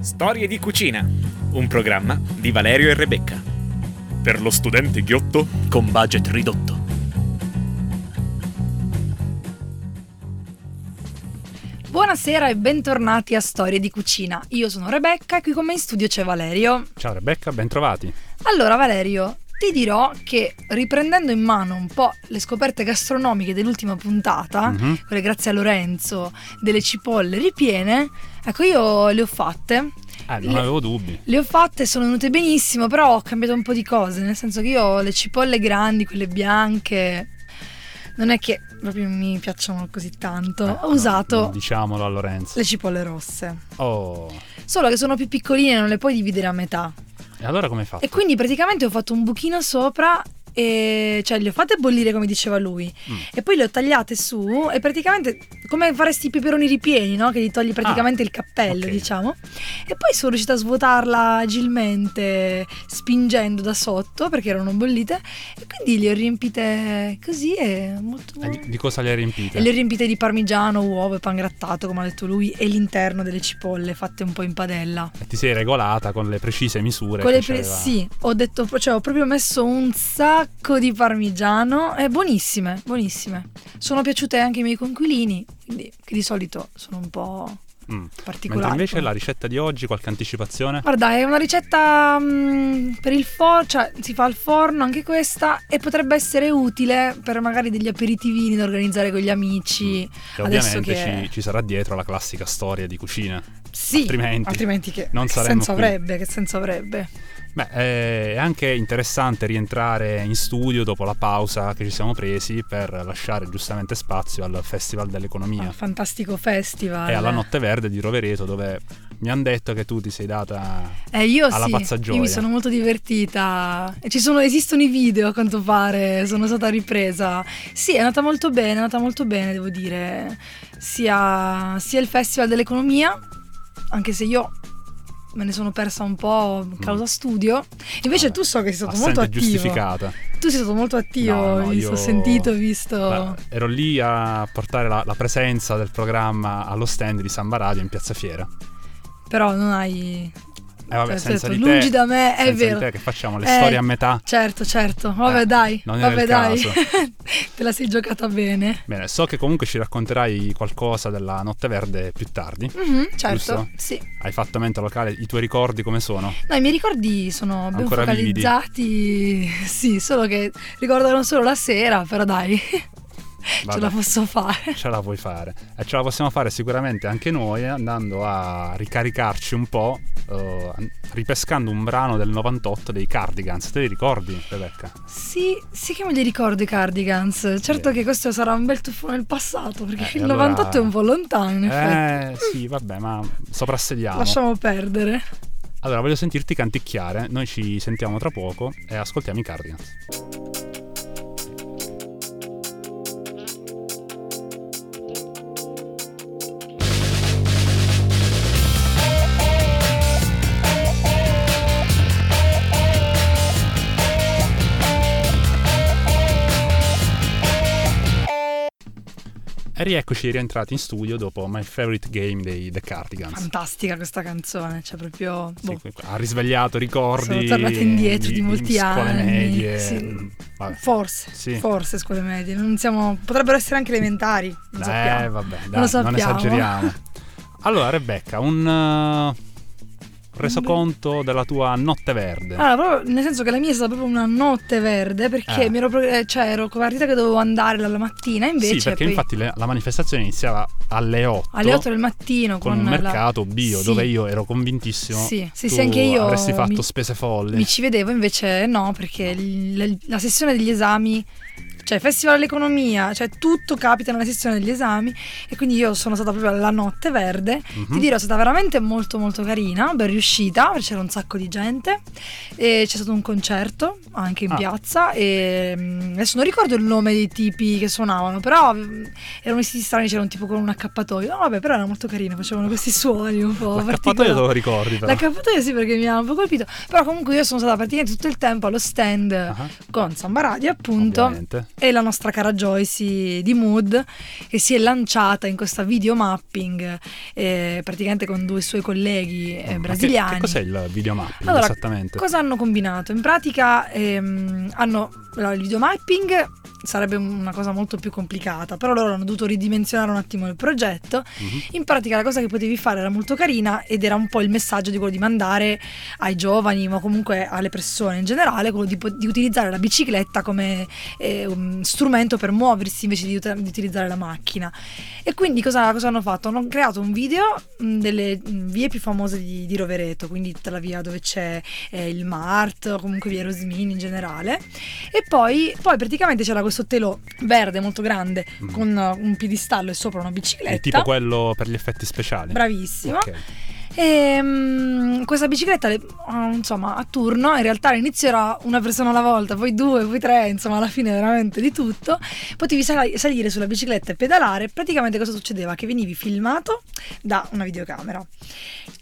Storie di cucina, un programma di Valerio e Rebecca. Per lo studente ghiotto con budget ridotto. Buonasera e bentornati a Storie di cucina. Io sono Rebecca e qui con me in studio c'è Valerio. Ciao Rebecca, bentrovati. Allora Valerio, ti dirò che riprendendo in mano un po' le scoperte gastronomiche dell'ultima puntata, Mhm. quelle grazie a Lorenzo, delle cipolle ripiene, ecco io le ho fatte. Eh, non Le- avevo dubbi. Le ho fatte, sono venute benissimo, però ho cambiato un po' di cose, nel senso che io le cipolle grandi, quelle bianche, non è che proprio mi piacciono così tanto. Eh, ho no, usato Diciamolo a Lorenzo. le cipolle rosse. Oh, Solo che sono più piccoline, non le puoi dividere a metà. E allora come hai fatto? E quindi praticamente ho fatto un buchino sopra e cioè le ho fatte bollire come diceva lui Mm. e poi le ho tagliate su e praticamente come faresti i peperoni ripieni, no? Che gli togli praticamente il cappello, Ah, ok. diciamo. E poi sono riuscita a svuotarla agilmente spingendo da sotto perché erano bollite e quindi le ho riempite così e molto Eh, di, di cosa le hai riempite? e le ho riempite di parmigiano, uovo e pan grattato, come ha detto lui, e l'interno delle cipolle fatte un po' in padella. E ti sei regolata con le precise misure. Con le pre- sì, ho detto, cioè ho proprio messo un sacco di parmigiano e buonissime, buonissime. Sono piaciute anche ai miei conquilini, quindi che di solito sono un po' Mm. particolari. Mentre invece la ricetta di oggi, qualche anticipazione? Guarda, è una ricetta mm, per il forno, cioè si fa al forno anche questa e potrebbe essere utile per magari degli aperitivini da organizzare con gli amici. Che adesso ovviamente che- ci, ci sarà dietro la classica storia di cucina. Sì, Altrimenti altrimenti che, non che senso qui. avrebbe? Che senso avrebbe? Beh, eh, è anche interessante rientrare in studio dopo la pausa che ci siamo presi per lasciare giustamente spazio al Festival dell'Economia Un fantastico festival. e alla Notte Verde di Rovereto dove mi hanno detto che tu ti sei data Eh, io alla sì, pazza io gioia. mi sono molto divertita. E ci sono, esistono i video a quanto pare, sono stata ripresa. Sì, è andata molto bene, è andata molto bene, devo dire. Sia, sia il Festival dell'Economia, anche se io me ne sono persa un po' causa studio. Invece Vabbè, tu so che sei stato molto attivo. giustificata. Tu sei stato molto attivo, No, no, io- ho sentito, visto. Guarda, ero lì a portare la, la presenza del programma allo stand di Samba Radio in Piazza Fiera. Però non hai... E vabbè, Cioè, certo, di te, lungi da me, è vero. te che facciamo le Eh, storie a metà. Certo, certo. Vabbè, Eh, dai. vabbè, dai. Te la sei giocata bene. Bene, so che comunque ci racconterai qualcosa della Notte Verde più tardi. Mhm, certo, Giusto? sì. Hai fatto mente locale, i tuoi ricordi come sono? No, i miei ricordi sono ben Ancora vividi? focalizzati. Sì, solo che ricordano solo la sera, però dai, ce Vabbè. la posso fare. ce la puoi fare e ce la possiamo fare sicuramente anche noi eh, andando a ricaricarci un po' eh, ripescando un brano del 98 dei Cardigans te li ricordi Rebecca? Sì, sì che me li ricordo i Cardigans. Certo Bene. che questo sarà un bel tuffo nel passato, perché Eh, il allora- 98 è un po' lontano, in effetti. eh sì vabbè ma soprassediamo Lasciamo perdere. allora voglio sentirti canticchiare noi ci sentiamo tra poco e ascoltiamo i Cardigans e rieccoci rientrati in studio dopo My Favorite Game dei The Cardigans Fantastica questa canzone, cioè proprio... Sì, boh. ha risvegliato ricordi Sono tornata indietro di molti scuole anni, medie sì. Forse, Sì. forse scuole medie, non siamo, potrebbero essere anche elementari, non eh sappiamo. vabbè dai, non sappiamo. esageriamo allora Rebecca un uh, resoconto della tua notte verde Allora, proprio, nel senso che la mia è stata proprio una notte verde perché Eh. mi ero, eh, cioè, ero partita che dovevo andare la mattina, invece sì perché poi infatti le- la manifestazione iniziava alle 8 alle 8 del mattino con con, un la- mercato bio Sì. dove io ero convintissimo Sì, sì, sì, anche io avresti fatto mi- spese folli mi ci vedevo, invece no, perché il- la, la sessione degli esami, cioè Festival dell'Economia, cioè tutto capita nella sessione degli esami e quindi io sono stata proprio alla notte verde. Mhm. Ti dirò, è stata veramente molto molto carina, ben uscita, c'era un sacco di gente, e c'è stato un concerto anche in Ah. piazza e mm, adesso non ricordo il nome dei tipi che suonavano, però mm, erano vestiti strani, c'era un tipo con un accappatoio. No, vabbè, però era molto carino, facevano questi suoni un po' L'accappatoio te lo ricordi però. L'accappatoio sì perché mi ha un po' colpito, però comunque io sono stata praticamente tutto il tempo allo stand Ah, con Samba Radio appunto ovviamente. e la nostra cara Joyce di Mood che si è lanciata in questa video mapping eh, praticamente con due suoi colleghi eh, Ma brasiliani. Che, che cos'è il videomapping Allora, esattamente? Cosa hanno combinato? In pratica ehm, hanno allora, il videomapping sarebbe una cosa molto più complicata, però loro hanno dovuto ridimensionare un attimo il progetto. Mhm. In pratica la cosa che potevi fare era molto carina ed era un po' il messaggio di quello di mandare ai giovani, ma comunque alle persone in generale, quello di, di utilizzare la bicicletta come eh, strumento per muoversi invece di, di utilizzare la macchina. E quindi cosa, cosa hanno fatto? Hanno creato un video mh, delle mh, vie più famose di, di Rovereto, quindi tutta la via dove c'è eh, il Mart, o comunque via Rosmini in generale. E poi, poi praticamente c'era questo telo verde molto grande Mm. con uh, un piedistallo e sopra una bicicletta. È tipo quello per gli effetti speciali. Bravissimo. Ok. E mm, questa bicicletta, le- ah, insomma, a turno, in realtà all'inizio era una persona alla volta, poi due, poi tre, insomma, alla fine veramente di tutto. Potevi sal- salire sulla bicicletta e pedalare. Praticamente cosa succedeva? Che venivi filmato da una videocamera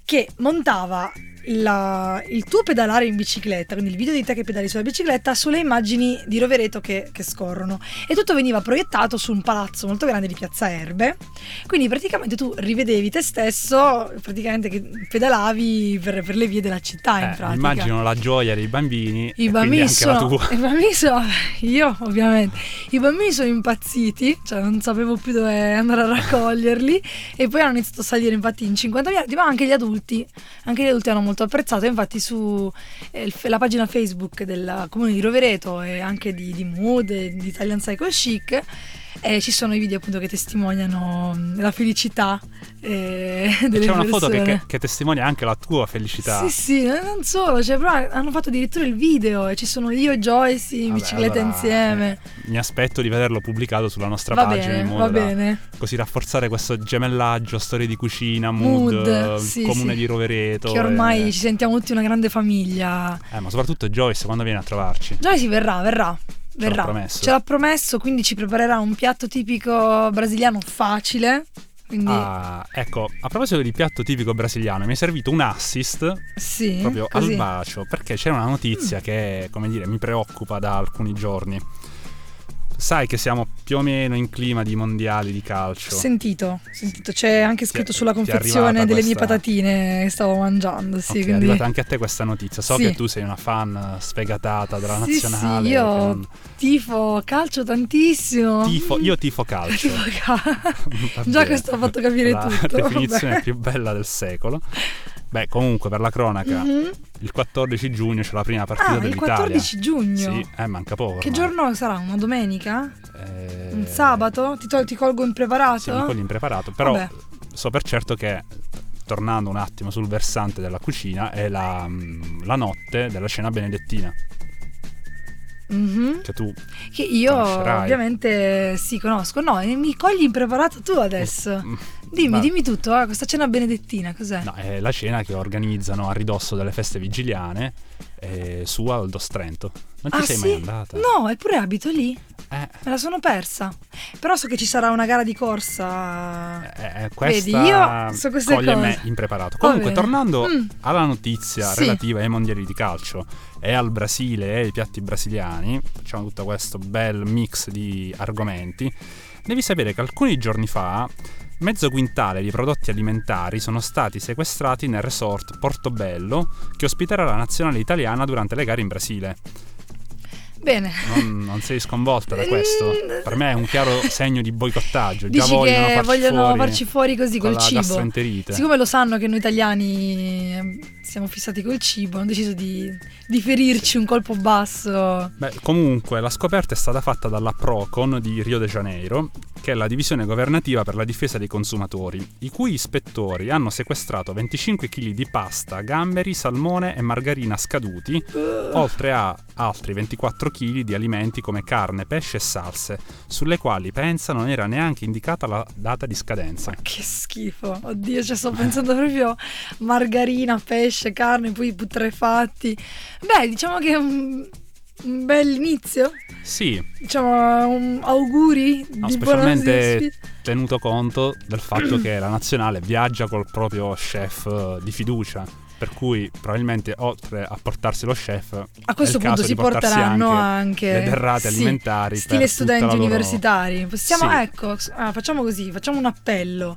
che montava la- il tuo pedalare in bicicletta, quindi il video di te che pedali sulla bicicletta, sulle immagini di Rovereto che, che scorrono. E tutto veniva proiettato su un palazzo molto grande di Piazza Erbe. Quindi praticamente tu rivedevi te stesso, praticamente che pedalavi per, per le vie della città in Eh, immagino la gioia dei bambini. I bambini, sono, i bambini sono, io ovviamente, i bambini sono impazziti, cioè non sapevo più dove andare a raccoglierli e poi hanno iniziato a salire infatti in 50 minuti, ma anche gli adulti, anche gli adulti hanno molto apprezzato, infatti su eh, pagina Facebook del comune di Rovereto e anche di, di Mood di Italian Cycle Chic eh, ci sono i video appunto che testimoniano mm, la felicità eh, delle C'è una foto che, persone. che- che testimonia anche la tua felicità. Sì, sì, no- non solo, cioè, però hanno fatto addirittura il video e ci sono io e Joyce in Vabbè, bicicletta allora, insieme. eh, mi aspetto di vederlo pubblicato sulla nostra va pagina bene, in modo va da bene. così rafforzare questo gemellaggio, storie di cucina, mood, Mood, eh, sì, comune sì. di Rovereto. Che ormai eh, ci sentiamo tutti una grande famiglia. eh, ma soprattutto Joyce quando viene a trovarci. Joyce verrà, verrà. Verrà. promesso. Ce l'ha promesso, quindi ci preparerà un piatto tipico brasiliano facile. Quindi Ah, ecco, a proposito di piatto tipico brasiliano, mi è servito un assist sì, proprio così. al bacio perché c'è una notizia che, come dire, mi preoccupa da alcuni giorni. Sai che siamo più o meno in clima di mondiali di calcio. Sentito, sentito, c'è anche scritto Ti è- sulla è confezione delle mie questa- patatine che stavo mangiando. Sì, Ok, è quindi... arrivata anche a te questa notizia. So Sì. che tu sei una fan sfegatata della Sì, nazionale. sì, io non- tifo calcio tantissimo. tifo, io tifo calcio. Tifo cal- Già questo ha fatto capire la tutto. definizione vabbè. più bella del secolo. Beh, comunque, per la cronaca, Mhm. il 14 giugno c'è la prima partita Ah, il dell'Italia. 14 giugno. Sì, eh, manca poco. Che ormai. giorno sarà? Una domenica? Eh, Un sabato? Ti, tol- ti colgo impreparato? Sì, mi cogli impreparato. Però Vabbè. so per certo che, tornando un attimo sul versante della cucina, è la, mm, la notte della cena benedettina. Mhm. Che tu Che io Conoscerai. ovviamente sì, conosco. No, mi cogli impreparato tu adesso. Mm, Dimmi, ma- dimmi tutto. eh, questa cena benedettina cos'è? No, è la cena che organizzano a ridosso delle feste vigiliane eh, su Aldos Trento. Non ci ah, sei sì? mai andata? No, eppure abito lì. Eh, Me la sono persa. Però so che ci sarà una gara di corsa. eh, questa Vedi, io so queste coglie cose. me impreparato. Comunque, tornando Mm. alla notizia Sì. relativa ai mondiali di calcio e al Brasile e ai piatti brasiliani, facciamo tutto questo bel mix di argomenti. Devi sapere che alcuni giorni fa mezzo quintale di prodotti alimentari sono stati sequestrati nel resort Portobello che ospiterà la nazionale italiana durante le gare in Brasile. Bene. Non, non sei sconvolta da questo? Mm. Per me è un chiaro segno di boicottaggio. Già Dici vogliono che farci vogliono fuori farci fuori così col cibo. Siccome lo sanno che noi italiani eh, siamo fissati col cibo, hanno deciso di, di ferirci un colpo basso. Beh, comunque la scoperta è stata fatta dalla Procon di Rio de Janeiro, che è la divisione governativa per la difesa dei consumatori, i cui ispettori hanno sequestrato 25 kg di pasta, gamberi, salmone e margarina scaduti, oltre a altri 24 kg di alimenti come carne, pesce e salse, sulle quali pensa non era neanche indicata la data di scadenza. Che schifo, oddio, cioè sto pensando proprio margarina, pesce, carne, poi putrefatti. Beh, diciamo che è un, un bel inizio. Sì, Diciamo, auguri no, di specialmente tenuto conto del fatto che la nazionale viaggia col proprio chef eh, di fiducia. Per cui probabilmente oltre a portarsi lo chef, A questo punto si porteranno anche anche, le derrate sì, alimentari stile studenti loro- universitari. Possiamo, Sì. ecco, ah, facciamo così, facciamo un appello.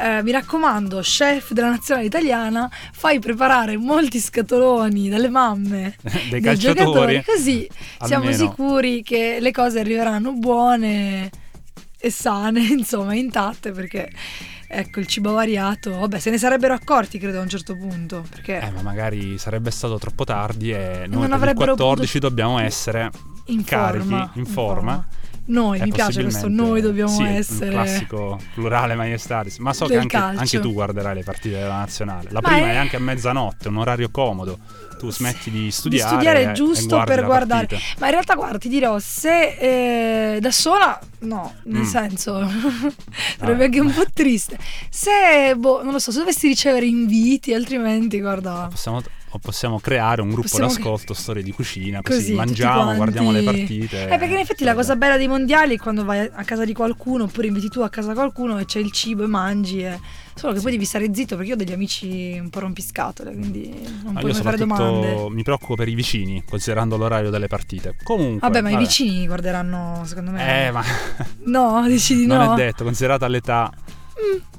Eh, mi raccomando, chef della nazionale italiana, fai preparare molti scatoloni dalle mamme dei dei giocatori, così siamo sicuri che le cose arriveranno buone e sane, insomma, intatte, perché ecco il cibo variato, vabbè, se ne sarebbero accorti credo a un certo punto, perché Eh, ma magari sarebbe stato troppo tardi e noi non per il avrebbero 14 dobbiamo essere in carichi, forma, in forma. Noi, e mi piace questo, noi dobbiamo sì, essere... un classico plurale maiestatis. Ma so che anche, anche tu guarderai le partite della nazionale. La Ma prima è- è... anche a mezzanotte, un orario comodo. Tu smetti di di studiare, studiare e- è e giusto per guardare. partita. Ma in realtà, guarda, ti dirò, se eh, da sola, no, nel Mm. senso, sarebbe anche un po' triste. Se, boh, non lo so, se dovessi ricevere inviti, altrimenti, guarda, Possiamo, o possiamo creare un gruppo Possiamo- d'ascolto, storie di cucina, così, Così, mangiamo, guardiamo le partite. Eh, perché in effetti la cosa bella dei mondiali è quando vai a casa di qualcuno oppure inviti tu a casa qualcuno e c'è il cibo e mangi. e- Solo che poi devi stare zitto perché io ho degli amici un po' rompiscatole, quindi non Ma puoi fare domande. mi preoccupo per i vicini, considerando l'orario delle partite. Comunque, Vabbè, ma i vabbè. vicini guarderanno, secondo me. Eh, ma No, dici di non no. è detto, considerata l'età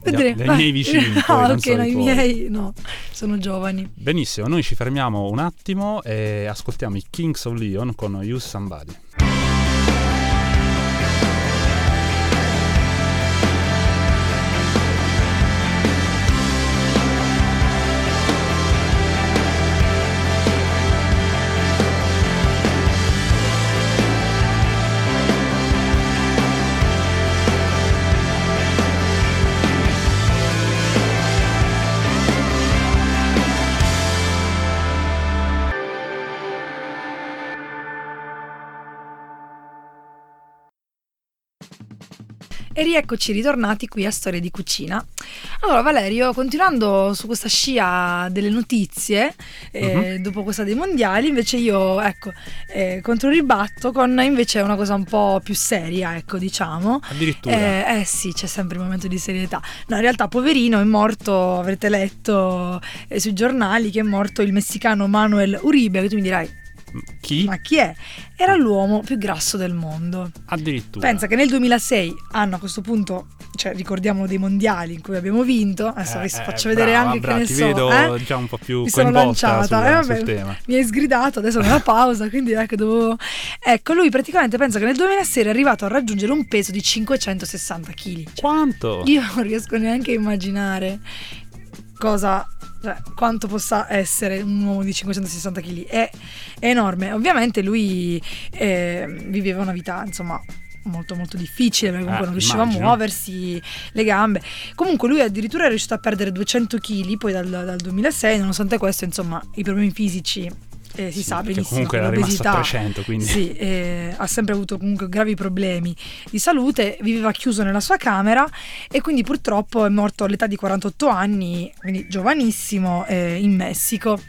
Vedremo. dei miei vicini, poi, Ah, ok, so no, i tuoi. miei no, sono giovani. Benissimo, noi ci fermiamo un attimo e ascoltiamo i Kings of Leon con Use Somebody. E rieccoci ritornati qui a Storie di Cucina. Allora Valerio, continuando su questa scia delle notizie, eh, Mhm. dopo questa dei mondiali, invece io, ecco, eh, controribatto con invece una cosa un po' più seria, ecco, diciamo. Addirittura. Eh, eh sì, c'è sempre il momento di serietà. No, in realtà, poverino, è morto, avrete letto eh, sui giornali che è morto il messicano Manuel Uribe, che tu mi dirai, Chi? ma chi è? Era l'uomo più grasso del mondo. Addirittura. Pensa che nel 2006 hanno a questo punto, cioè ricordiamo dei mondiali in cui abbiamo vinto, adesso Eh, vi eh, faccio vedere brava, anche brava, che ne ti so, vedo eh? già un po' più mi sono lanciata, sul, eh, vabbè, mi hai sgridato, adesso nella pausa, quindi ecco dovevo... Ecco, lui praticamente pensa che nel 2006 è arrivato a raggiungere un peso di 560 kg. Quanto? Io non riesco neanche a immaginare cosa, cioè, quanto possa essere un uomo di 560 kg. È, è enorme. Ovviamente lui eh, viveva una vita, insomma, molto molto difficile perché comunque Eh, non riusciva immagino. a muoversi le gambe. Comunque lui addirittura è riuscito a perdere 200 kg poi dal, dal 2006, nonostante questo, insomma, i problemi fisici eh, si Sì, sa benissimo comunque era rimasto a l'obesità 300, quindi sì, eh, ha sempre avuto comunque gravi problemi di salute, viveva chiuso nella sua camera e quindi purtroppo è morto all'età di 48 anni, quindi giovanissimo, eh, in Messico.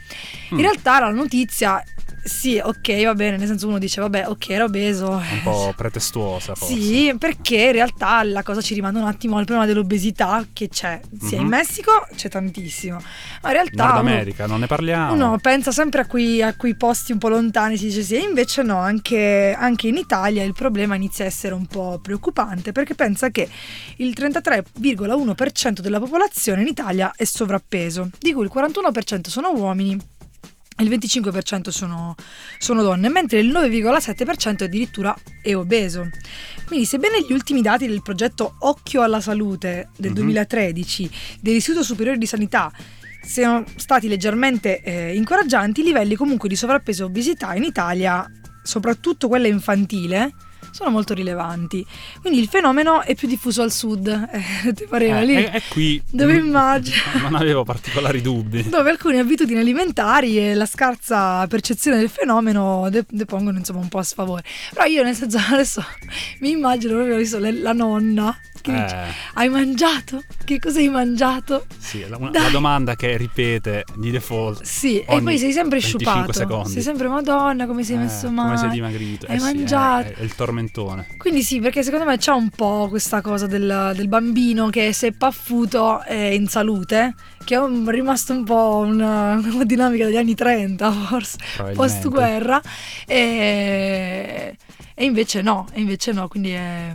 In Mm. realtà la notizia, sì, ok, va bene, nel senso uno dice, vabbè, ok, era obeso. un po' pretestuosa forse. Sì, perché in realtà la cosa ci rimanda un attimo al problema dell'obesità che c'è, sia in Mhm. Messico c'è tantissimo, ma in realtà... Nord uno- America, non ne parliamo. uno pensa sempre a quei, a quei posti un po' lontani, si dice sì, e invece no, anche, anche in Italia il problema inizia a essere un po' preoccupante perché pensa che il 33,1% della popolazione in Italia è sovrappeso, di cui il 41% sono uomini il 25% sono, sono donne, mentre il 9,7% è addirittura è obeso. Quindi, sebbene gli ultimi dati del progetto Occhio alla Salute del Mhm. 2013 dell'Istituto Superiore di Sanità siano stati leggermente eh, incoraggianti, i livelli comunque di sovrappeso e obesità in Italia, soprattutto quella infantile, sono molto rilevanti. Quindi il fenomeno è più diffuso al sud, eh, ti pareva Eh, lì? e, e qui Dove mm, immagino. Non avevo particolari dubbi. dove alcune abitudini alimentari e la scarsa percezione del fenomeno de- depongono insomma un po' a sfavore. Però io nel senso adesso mi immagino proprio la nonna che dice Eh, hai mangiato? Che cosa hai mangiato? sì, la, una- la domanda che ripete di default. Sì, e poi sei sempre 25 sciupato. secondi. Sei sempre Madonna, come sei Eh, messo Come male. sei dimagrito? Hai Eh sì, è- mangiato. È, è il tormentone. Quindi sì, perché secondo me c'è un po' questa cosa del, del bambino che se è paffuto è in salute, che è un- rimasto un po' una, una dinamica degli anni 30 forse, post guerra, e, e invece no, e invece no, quindi è...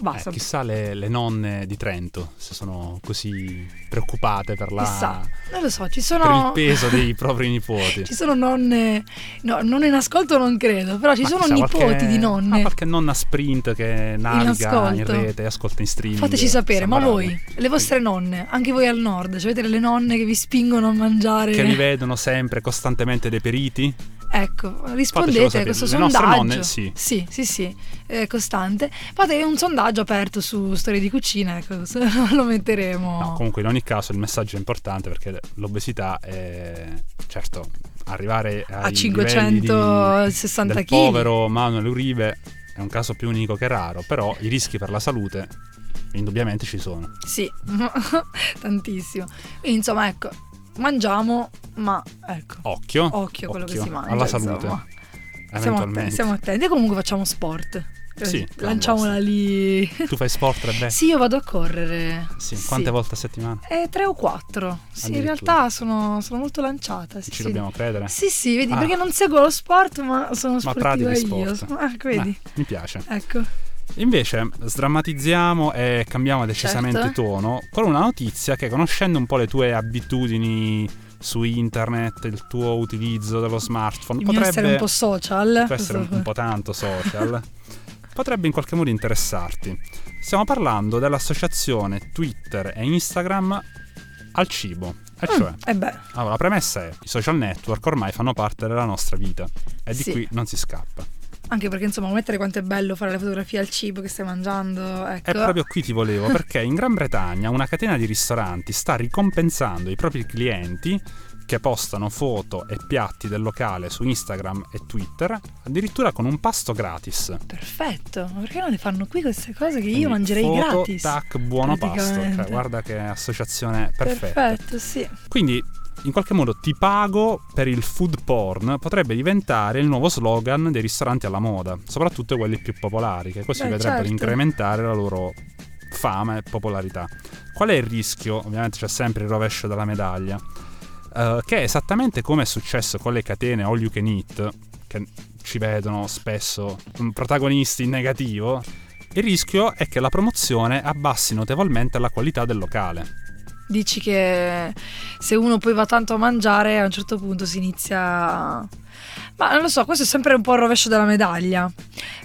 Basta. Eh, chissà le, le nonne di Trento se sono così preoccupate per, la, Chissà, non lo so, ci per il sono... peso dei propri nipoti. Ci sono nonne, no, non in ascolto non credo, però ci Ma sono chissà, nipoti qualche- di ah, nonne. qualche nonna sprint che naviga in, ascolto. rete e ascolta in streaming. Fateci sapere, ma voi, le vostre nonne, anche voi al nord, cioè avete le nonne che vi spingono a mangiare? Che vi vedono sempre costantemente deperiti? Ecco, rispondete a questo Le sondaggio. nonne, sì. Sì, sì, sì, è costante. Fate un sondaggio aperto su storie di cucina, ecco, lo metteremo. No, comunque in ogni caso il messaggio è importante perché l'obesità è certo arrivare a livelli di- 560 del kg. povero Manuel Uribe è un caso più unico che raro, però i rischi per la salute indubbiamente ci sono. Sì, tantissimo. Quindi, insomma, ecco, mangiamo, ma ecco, Occhio, occhio a quello che si mangia. alla salute. Eventualmente. attenti, stiamo attenti. E comunque facciamo sport. Sì, Lanciamola lì. Tu fai sport, Rebecca? Sì, io vado a correre. Sì, quante volte a settimana? Eh, tre o quattro. Sì, in realtà sono, sono molto lanciata. Sì, Ci sì. dobbiamo credere? Sì, sì, vedi, Ah. perché non seguo lo sport, ma sono Ma sportiva pratichi io. sport. Ah, vedi. Beh, mi piace. Ecco. Invece sdrammatizziamo e cambiamo decisamente Certo. tono con una notizia che conoscendo un po' le tue abitudini su internet, il tuo utilizzo dello smartphone, Il mio essere potrebbe un po' social. può essere un, un po' tanto social, potrebbe in qualche modo interessarti. Stiamo parlando dell'associazione Twitter e Instagram al cibo. E cioè, Mm, eh beh, allora, la premessa è i social network ormai fanno parte della nostra vita e di Sì. qui non si scappa. Anche perché insomma, mettere quanto è bello fare le fotografie al cibo che stai mangiando. Ecco. E proprio qui ti volevo, perché in Gran Bretagna una catena di ristoranti sta ricompensando i propri clienti che postano foto e piatti del locale su Instagram e Twitter, addirittura con un pasto gratis. Perfetto, ma perché non le fanno qui queste cose che Quindi io mangerei foto, gratis? Tac, buono pasto. Cioè, guarda che associazione perfetta. Perfetto, sì. Quindi, in qualche modo, ti pago per il food porn potrebbe diventare il nuovo slogan dei ristoranti alla moda, soprattutto quelli più popolari, che così Beh, vedrebbero certo. incrementare la loro fama e popolarità. Qual è il rischio? Ovviamente c'è sempre il rovescio della medaglia, eh, che esattamente come è successo con le catene all you can eat, che ci vedono spesso protagonisti in negativo, il rischio è che la promozione abbassi notevolmente la qualità del locale. Dici che se uno poi va tanto a mangiare, a un certo punto si inizia. Ma non lo so, questo è sempre un po' il rovescio della medaglia.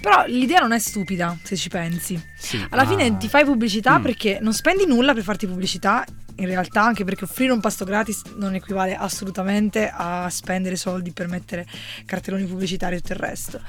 Però l'idea non è stupida, se ci pensi. Sì, Alla ma- fine ti fai pubblicità Mm. perché non spendi nulla per farti pubblicità. In realtà, anche perché offrire un pasto gratis non equivale assolutamente a spendere soldi per mettere cartelloni pubblicitari e tutto il resto.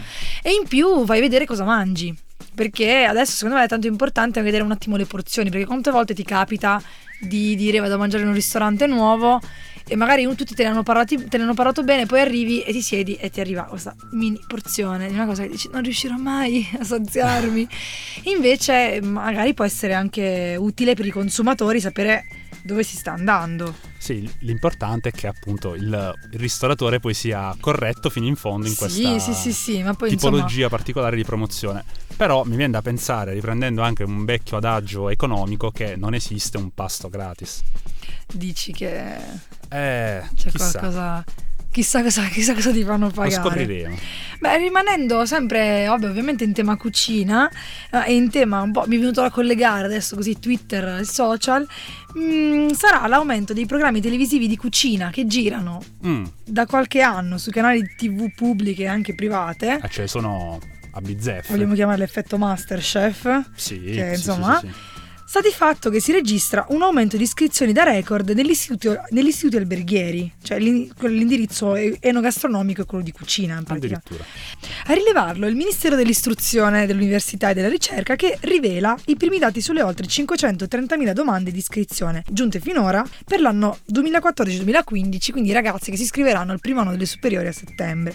E in più vai a vedere cosa mangi. Perché adesso secondo me è tanto importante vedere un attimo le porzioni. Perché quante volte ti capita di dire vado a mangiare in un ristorante nuovo e magari tutti te ne, hanno parlati- te ne hanno parlato bene, poi arrivi e ti siedi e ti arriva questa mini porzione di una cosa che dici non riuscirò mai a saziarmi. Invece magari può essere anche utile per i consumatori sapere dove si sta andando. Sì, l'importante è che appunto il, il ristoratore poi sia corretto fino in fondo in sì, questa sì, sì, sì, ma poi tipologia particolare di promozione. Però mi viene da pensare, riprendendo anche un vecchio adagio economico, che non esiste un pasto gratis. insomma dici che Eh, c'è chissà, qualcosa... Chissà cosa, chissà cosa ti fanno lo pagare. scopriremo. Beh, rimanendo sempre, vabbè, ovviamente in tema cucina eh, e in tema un po' mi è venuto da collegare adesso così Twitter e social, mm, sarà l'aumento dei programmi televisivi di cucina che girano Mm, da qualche anno su canali TV pubbliche e anche private. eh, cioè sono a bizzeffe. Vogliamo chiamarlo effetto Masterchef. Sì, che, sì, sì, insomma, sì, sì. Sta di fatto che si registra un aumento di iscrizioni da record negli istituti, alberghieri, cioè l'indirizzo e- enogastronomico è quello di cucina in pratica. A rilevarlo è il Ministero dell'Istruzione, dell'Università e della Ricerca che rivela i primi dati sulle oltre 530.000 domande di iscrizione giunte finora per l'anno 2014-2015, quindi i ragazzi che si iscriveranno al primo anno delle superiori a settembre.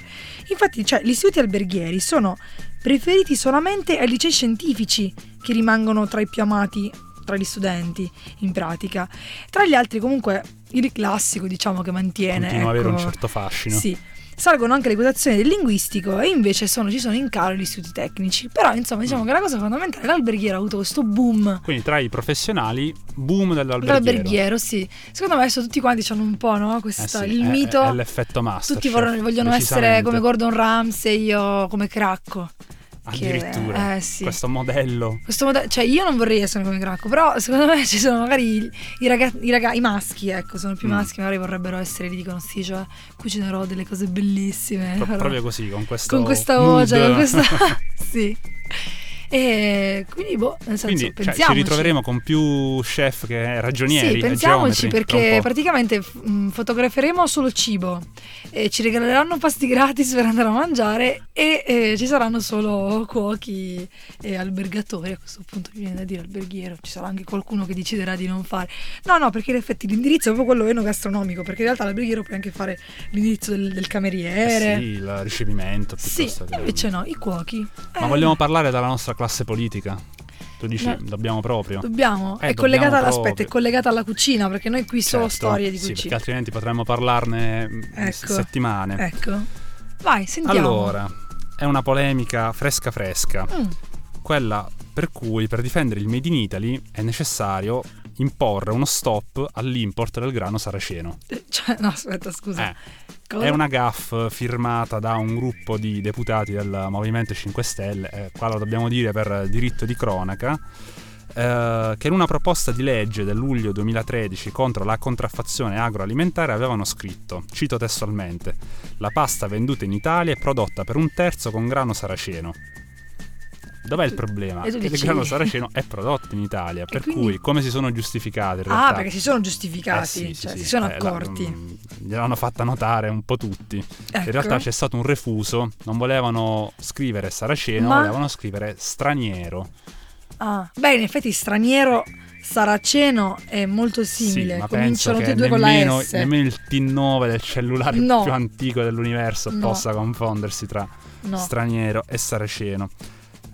Infatti, cioè, gli istituti alberghieri sono preferiti solamente ai licei scientifici che rimangono tra i più amati tra gli studenti in pratica. Tra gli altri comunque il classico diciamo che mantiene... Continua a avere un ecco, certo fascino. sì. Salgono anche le quotazioni del linguistico e invece sono- ci sono in calo gli istituti tecnici. Però insomma diciamo che la cosa fondamentale, l'alberghiero ha avuto questo boom. Quindi tra i professionali, boom dell'alberghiero. L'alberghiero, sì. Secondo me adesso tutti quanti hanno un po', no? Eh Questa, sì, il è- mito. È, l'effetto master. tutti vogliono, vogliono essere come Gordon Ramsay o come Cracco. Addirittura. eh, sì. Questo modello. Questo modello, cioè io non vorrei essere come Cracco, però secondo me ci sono magari i, i, raga- i raga- i maschi, ecco, sono più Mm. maschi, magari vorrebbero essere, li dicono sì, cioè cucinerò delle cose bellissime. Pro- farò- proprio così, con questo con questa voce, con questa... sì. E quindi, boh, nel senso, Quindi cioè, ci pensiamoci. ritroveremo con più chef che ragionieri. Sì, e pensiamoci perché praticamente mh, fotograferemo solo cibo e ci regaleranno pasti gratis per andare a mangiare e eh, ci saranno solo cuochi e albergatori. A questo punto mi viene da dire alberghiero, ci sarà anche qualcuno che deciderà di non fare. No, no, perché in effetti l'indirizzo è proprio quello enogastronomico, perché in realtà l'alberghiero puoi anche fare l'indirizzo del, del Eh cameriere. sì, il ricevimento Sì, che- invece no, i cuochi. Ma Eh, vogliamo parlare della nostra classe politica? Tu dici, No. dobbiamo proprio. Dobbiamo, Eh, è collegata dobbiamo all'aspetto, proprio. è collegata alla cucina, perché noi qui solo Certo, storie di sì, perché cucina. altrimenti potremmo parlarne mm, Ecco. settimane. Ecco. Vai, sentiamo. Allora, è una polemica fresca fresca, Mm, quella per cui per difendere il Made in Italy è necessario imporre uno stop all'import del grano saraceno. cioè, no, aspetta, scusa. Eh? È una gaff firmata da un gruppo di deputati del Movimento 5 Stelle, eh, qua lo dobbiamo dire per diritto di cronaca, eh, che in una proposta di legge del luglio 2013 contro la contraffazione agroalimentare avevano scritto, cito testualmente, la pasta venduta in Italia è prodotta per un terzo con grano saraceno. Dov'è il problema? Che il grano saraceno è prodotto in Italia, per quindi- cui come si sono giustificati in Ah, realtà? perché si sono Eh giustificati, sì, sì, cioè sì. si sono Eh, la- accorti. mm, gliel'hanno fatta notare un po' tutti. ecco. In realtà c'è stato un refuso, non volevano scrivere saraceno, Ma- volevano scrivere straniero. Ah, beh, in effetti straniero saraceno è molto simile. Sì, ma Cominciano tutti e due con nemmeno, la S. nemmeno il T9 del cellulare No. più antico dell'universo No. possa confondersi tra No. straniero e saraceno.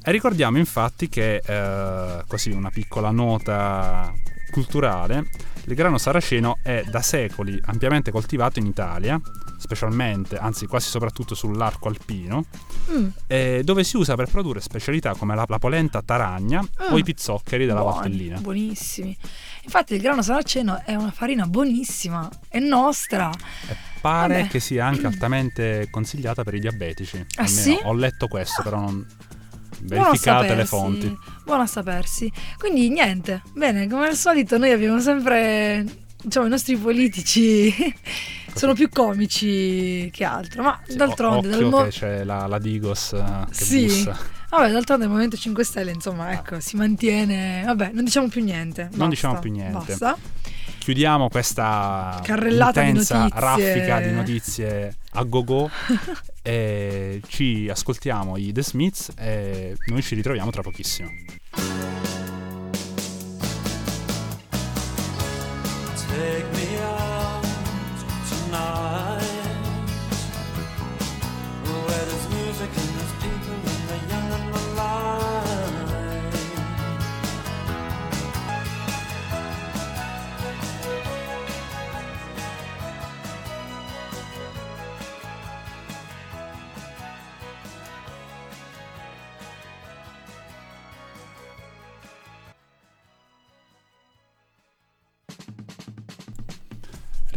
Ricordiamo infatti che, eh, così una piccola nota culturale, il grano saraceno è da secoli ampiamente coltivato in Italia, specialmente, anzi quasi soprattutto sull'arco alpino, Mm, eh, dove si usa per produrre specialità come la, la polenta taragna o Mm. i pizzoccheri della buoni, Valtellina. Buonissimi. Infatti il grano saraceno è una farina buonissima, è nostra. E pare Vabbè. che sia anche altamente consigliata per i diabetici. Ah, sì? Ho letto questo, però non Verificate le fonti. Buono a sapersi. Quindi niente, bene, come al solito noi abbiamo sempre, diciamo, i nostri politici sono più comici che altro, ma Sì, d'altronde dal mo- che c'è la, la Digos eh, che Sì. bussa. Vabbè, d'altronde il Movimento 5 Stelle, insomma, ecco, si mantiene. Vabbè, non diciamo più niente. basta, diciamo più niente. Basta. Chiudiamo questa Carrellata di intensa notizie. raffica di notizie a go-go e ci ascoltiamo i The Smiths e noi ci ritroviamo tra pochissimo.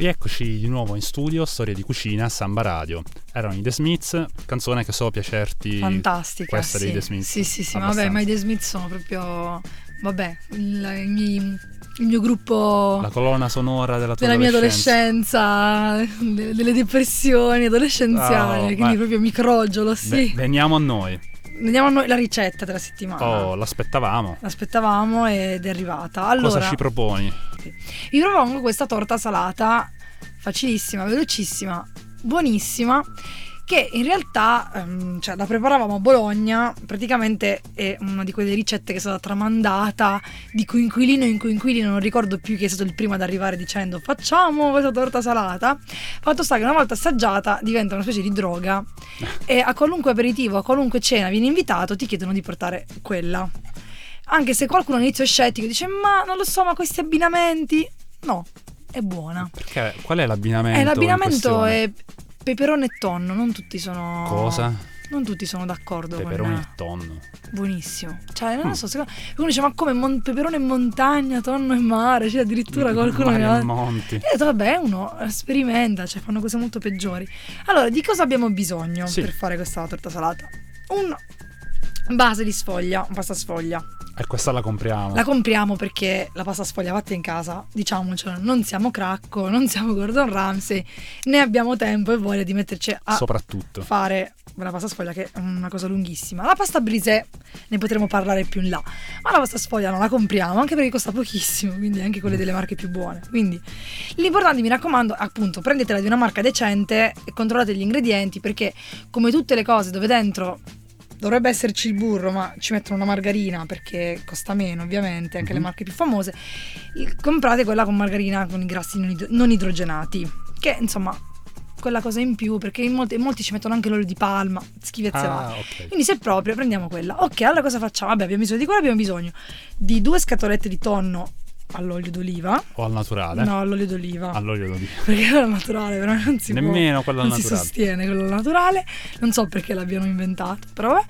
Rieccoci di nuovo in studio, Storie di cucina, Samba Radio. Erano i The Smiths, canzone che so piacerti. Fantastica. Questa sì. dei The Smiths. Sì, sì, sì, Abbastanza. vabbè, ma i The Smith sono proprio. Vabbè, il, i miei- il mio gruppo. La colonna sonora della tua della mia adolescenza. adolescenza, de- delle depressioni adolescenziali, Oh, quindi proprio microgiolo, sì. veniamo a noi. vediamo noi la ricetta della settimana. Oh, l'aspettavamo. L'aspettavamo ed è arrivata. Allora, Cosa ci proponi? vi propongo questa torta salata facilissima, velocissima, buonissima. Che in realtà ehm, cioè, la preparavamo a Bologna, praticamente è una di quelle ricette che è stata tramandata di coinquilino in coinquilino, non ricordo più chi è stato il primo ad arrivare dicendo facciamo questa torta salata. Fatto sta che una volta assaggiata diventa una specie di droga e a qualunque aperitivo, a qualunque cena vieni invitato ti chiedono di portare quella. Anche se qualcuno all'inizio è scettico, dice ma non lo so, ma questi abbinamenti... No, è buona. Perché qual è l'abbinamento? Eh, in l'abbinamento è peperone e tonno, non tutti sono... Cosa? Non tutti sono d'accordo Peperoni con... e tonno. Buonissimo. Cioè, non Mm. so, secondo uno dice ma come mon- peperone e montagna, tonno e mare, cioè addirittura qualcuno Mari ne e ha... monti. E ho detto, vabbè, uno eh, sperimenta, cioè fanno cose molto peggiori. Allora, di cosa abbiamo bisogno Sì. per fare questa torta salata? Un base di sfoglia, pasta sfoglia. E questa la compriamo. La compriamo perché la pasta sfoglia fatta in casa, diciamocelo, non siamo Cracco, non siamo Gordon Ramsay, né abbiamo tempo e voglia di metterci a Soprattutto. fare la pasta sfoglia che è una cosa lunghissima. La pasta brisè ne potremo parlare più in là, ma la pasta sfoglia non la compriamo anche perché costa pochissimo, quindi anche quelle delle marche più buone. Quindi l'importante mi raccomando, appunto, prendetela di una marca decente e controllate gli ingredienti perché come tutte le cose dove dentro dovrebbe esserci il burro, ma ci mettono una margarina perché costa meno, ovviamente, anche le Mhm. marche più famose. Comprate quella con margarina con i grassi non, idro- non idrogenati, che insomma quella cosa in più perché in molti, molti ci mettono anche l'olio di palma, schifezze. Ah, ok. Quindi se proprio prendiamo quella. Ok, allora cosa facciamo? Vabbè, abbiamo bisogno di quella, abbiamo bisogno di due scatolette di tonno all'olio d'oliva. O al naturale? No, all'olio d'oliva. All'olio d'oliva. Perché quello naturale, però non si può. Nemmeno quello al non si naturale. sostiene quello naturale. Non so perché l'abbiano inventato, però vabbè.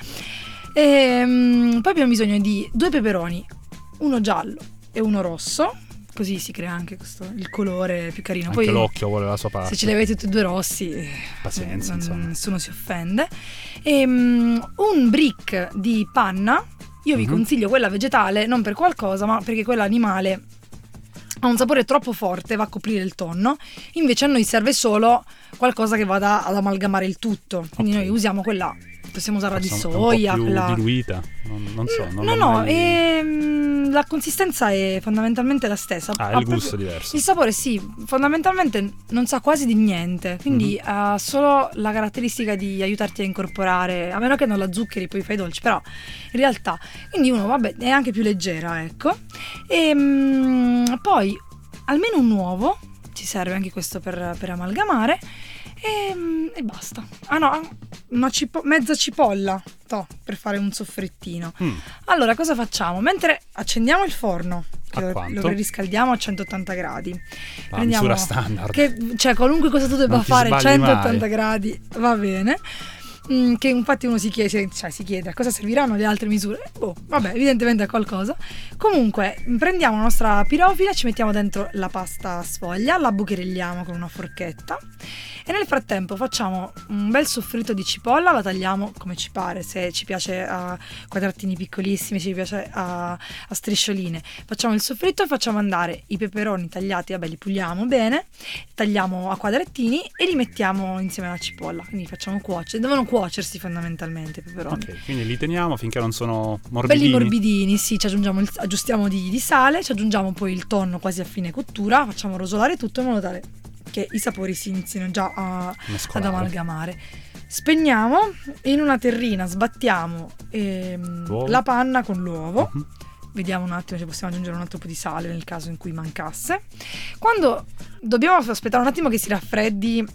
Ehm, poi abbiamo bisogno di due peperoni, uno giallo e uno rosso. Così si crea anche questo, il colore più carino. Anche Poi l'occhio vuole la sua parte. se ce li avete tutti e due rossi, Pazienza, non- nessuno si offende. Ehm, un brick di panna. Io vi Mhm. consiglio quella vegetale, non per qualcosa, ma perché quella animale ha un sapore troppo forte, va a coprire il tonno. Invece a noi serve solo qualcosa che vada ad amalgamare il tutto. Quindi Ok. noi usiamo quella, possiamo usarla di soia. Un po' quella- diluita. Non, non so. Non no, no, mai- ehm, la consistenza è fondamentalmente la stessa. Ah, Ha il proprio- gusto diverso. il sapore sì, fondamentalmente non sa quasi di niente, quindi Mhm. ha solo la caratteristica di aiutarti a incorporare, a meno che non la zuccheri poi fai dolci, però in realtà, quindi uno vabbè è anche più leggera, ecco. E mm, poi almeno un uovo, ci serve anche questo per, per amalgamare. E, mm, e basta. Ah no, una cipo- mezza cipolla to, per fare un soffrettino. Mm, Allora, cosa facciamo? Mentre accendiamo il forno, che A lo, lo riscaldiamo a 180 gradi. la Prendiamo- misura standard. Che, cioè, qualunque cosa tu debba fare sbagli 180 mai. gradi va bene. Mm, che infatti uno si chiede, cioè, si chiede a cosa serviranno le altre misure. Boh, vabbè, evidentemente a qualcosa. Comunque, prendiamo la nostra pirofila, ci mettiamo dentro la pasta sfoglia, la bucherelliamo con una forchetta. E nel frattempo facciamo un bel soffritto di cipolla, la tagliamo come ci pare, se ci piace a quadratini piccolissimi, se ci piace a, a striscioline. Facciamo il soffritto e facciamo andare i peperoni tagliati, vabbè li puliamo bene, tagliamo a quadrettini e li mettiamo insieme alla cipolla. Quindi facciamo cuocere, devono cuocersi fondamentalmente i peperoni. Ok, quindi li teniamo finché non sono Belli morbidini. morbidini, sì, ci aggiungiamo il- aggiustiamo di, di sale, ci aggiungiamo poi il tonno quasi a fine cottura, facciamo rosolare tutto in modo tale che i sapori si inizino già a, ad amalgamare. Spegniamo, in una terrina sbattiamo ehm, la panna con l'uovo. Mhm. Vediamo un attimo se possiamo aggiungere un altro po' di sale nel caso in cui mancasse. Quando dobbiamo aspettare un attimo che si raffreddi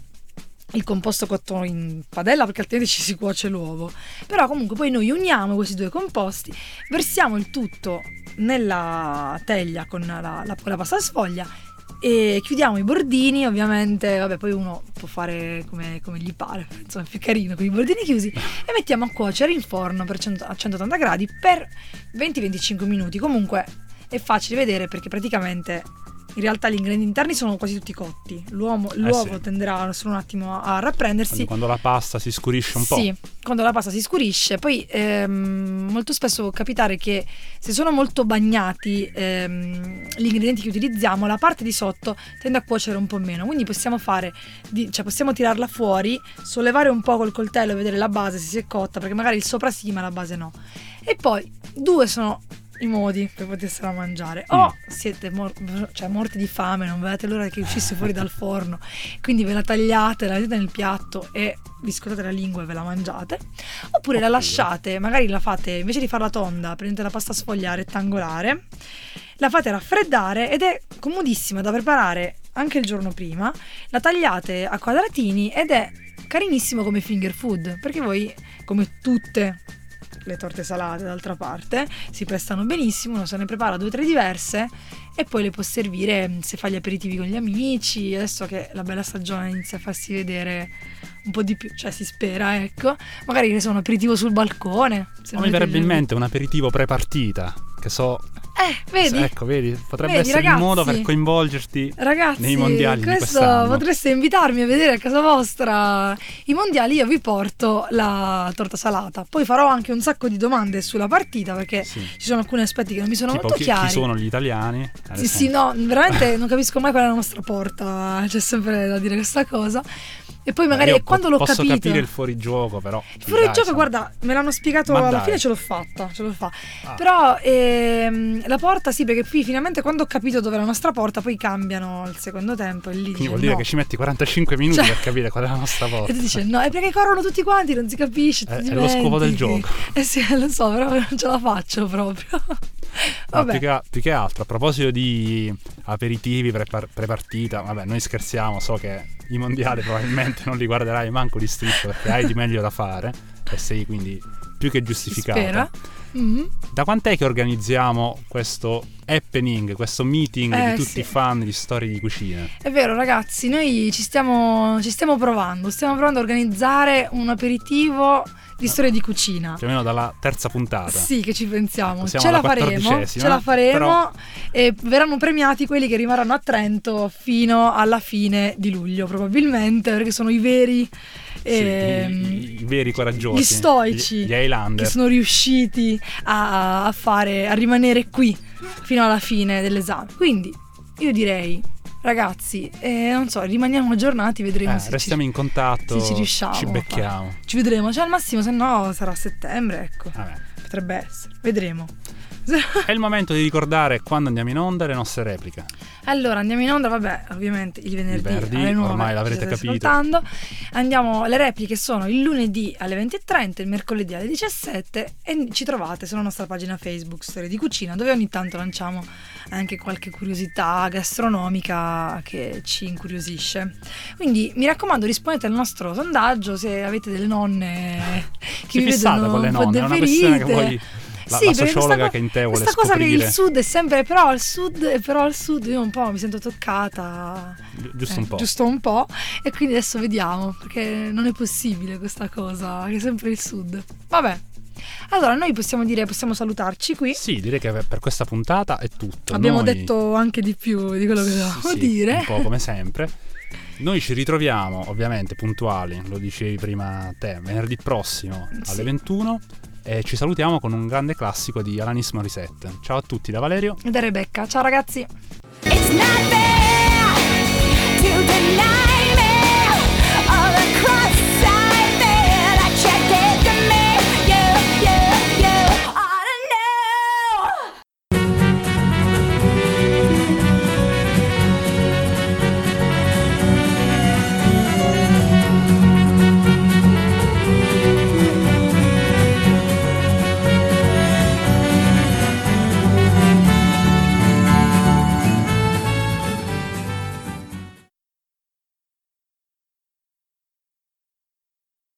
il composto cotto in padella perché altrimenti ci si cuoce l'uovo. Però comunque poi noi uniamo questi due composti, versiamo il tutto nella teglia con la, la- la pasta sfoglia e chiudiamo i bordini, ovviamente, vabbè, poi uno può fare come, come gli pare, insomma, è più carino con i bordini chiusi e mettiamo a cuocere in forno 100 a 180 gradi per 20-25 minuti. Comunque è facile vedere perché praticamente in realtà gli ingredienti interni sono quasi tutti cotti. L'uomo- l'uovo Eh sì. tenderà solo un attimo a rapprendersi. Quindi quando la pasta si scurisce un Sì, po'. quando la pasta si scurisce. Poi ehm, molto spesso può capitare che se sono molto bagnati ehm, gli ingredienti che utilizziamo, la parte di sotto tende a cuocere un po' meno. Quindi possiamo fare, di- cioè possiamo tirarla fuori, sollevare un po' col coltello e vedere la base se si è cotta, perché magari il sopra sì, ma la base no. E poi due sono i modi per potersela mangiare. O siete mor- cioè, morti di fame, non vedete l'ora che uscisse fuori dal forno, quindi ve la tagliate, la mettete nel piatto e vi scottate la lingua e ve la mangiate. Oppure la lasciate, magari la fate, invece di farla tonda, prendete la pasta sfoglia rettangolare, la fate raffreddare ed è comodissima da preparare anche il giorno prima, la tagliate a quadratini ed è carinissimo come finger food, perché voi, come tutte le torte salate d'altra parte, si prestano benissimo, uno se ne prepara due o tre diverse e poi le può servire mm, se fa gli aperitivi con gli amici, adesso che la bella stagione inizia a farsi vedere un po' di più, cioè si spera, ecco, magari che ne so, un aperitivo sul balcone. se non mi verrebbe in mente un aperitivo pre-partita. Che so. Eh, vedi? Ecco, vedi? Potrebbe Vedi, essere il modo per ragazzi? coinvolgerti. Ragazzi, nei mondiali di questo potreste invitarmi a vedere a casa vostra i mondiali. Io vi porto la torta salata. Poi farò anche un sacco di domande sulla partita perché Sì. ci sono alcuni aspetti che non mi sono Tipo molto chi, chiari. chi sono gli italiani? Sì, sì, no, veramente non capisco mai qual è la nostra porta. C'è sempre da dire questa cosa. E poi magari Io è quando po- l'ho posso capito. capire il fuorigioco, però. Il fuorigioco, dai, guarda, me l'hanno spiegato Ma alla dai. fine, ce l'ho fatta, ce l'ho fatta. Ah. Però ehm, la porta sì, perché qui finalmente quando ho capito dove è la nostra porta, poi cambiano al secondo tempo e lì Quindi dice vuol dire no. che ci metti 45 minuti Cioè- per capire qual è la nostra porta. E tu dici no, è perché corrono tutti quanti, non si capisce. È- ti è lo scopo del gioco. Eh sì, lo so, però non ce la faccio proprio. No, più, che, più che altro, a proposito di aperitivi pre- pre-partita, vabbè, noi scherziamo, so che i mondiali probabilmente non li guarderai manco di striscio perché hai di meglio da fare e sei quindi più che giustificato. Mhm. Da quant'è che organizziamo questo happening, questo meeting Eh, di tutti sì. i fan di storie di cucina? È vero ragazzi, noi ci stiamo, ci stiamo provando, stiamo provando a organizzare un aperitivo di storie di cucina. Più o meno dalla terza puntata. Sì, che ci pensiamo. Siamo ce la faremo, ce la faremo però- e verranno premiati quelli che rimarranno a Trento fino alla fine di luglio, probabilmente, perché sono i veri Sì, ehm, i, i veri coraggiosi. gli stoici Gli, gli Highlander. che sono riusciti a, a fare a rimanere qui fino alla fine dell'esame. Quindi io direi ragazzi, eh, non so, rimaniamo aggiornati, vedremo Eh, se restiamo ci, in contatto, se ci riusciamo ci becchiamo. ci vedremo, cioè al massimo se no sarà a settembre, ecco. Vabbè. Potrebbe essere. Vedremo. È il momento di ricordare quando andiamo in onda le nostre repliche. Allora andiamo in onda, vabbè, ovviamente il venerdì, Il venerdì, alle 9, ormai l'avrete capito. Andiamo, le repliche sono il lunedì alle 20.30, il mercoledì alle 17 e ci trovate sulla nostra pagina Facebook Storie di Cucina, dove ogni tanto lanciamo anche qualche curiosità gastronomica che ci incuriosisce. Quindi mi raccomando rispondete al nostro sondaggio se avete delle nonne che Sei vi vedono con le nonne, è una questione che vuoi... La, Sì, la sociologa questa che in te vuole Questa cosa che scoprire il sud è sempre però al sud, però al sud io un po' mi sento toccata. gi- giusto eh, un po'. Giusto un po'. E quindi adesso vediamo, perché non è possibile questa cosa, che è sempre il sud. Vabbè. Allora, noi possiamo dire, possiamo salutarci qui. Sì, direi che per questa puntata è tutto. Abbiamo Noi- detto anche di più di quello che dovevamo sì, dire. Un po' come sempre. Noi ci ritroviamo, ovviamente, puntuali, lo dicevi prima te, venerdì prossimo alle Sì. 21 e ci salutiamo con un grande classico di Alanis Morissette. Ciao a tutti da Valerio e da Rebecca. Ciao ragazzi.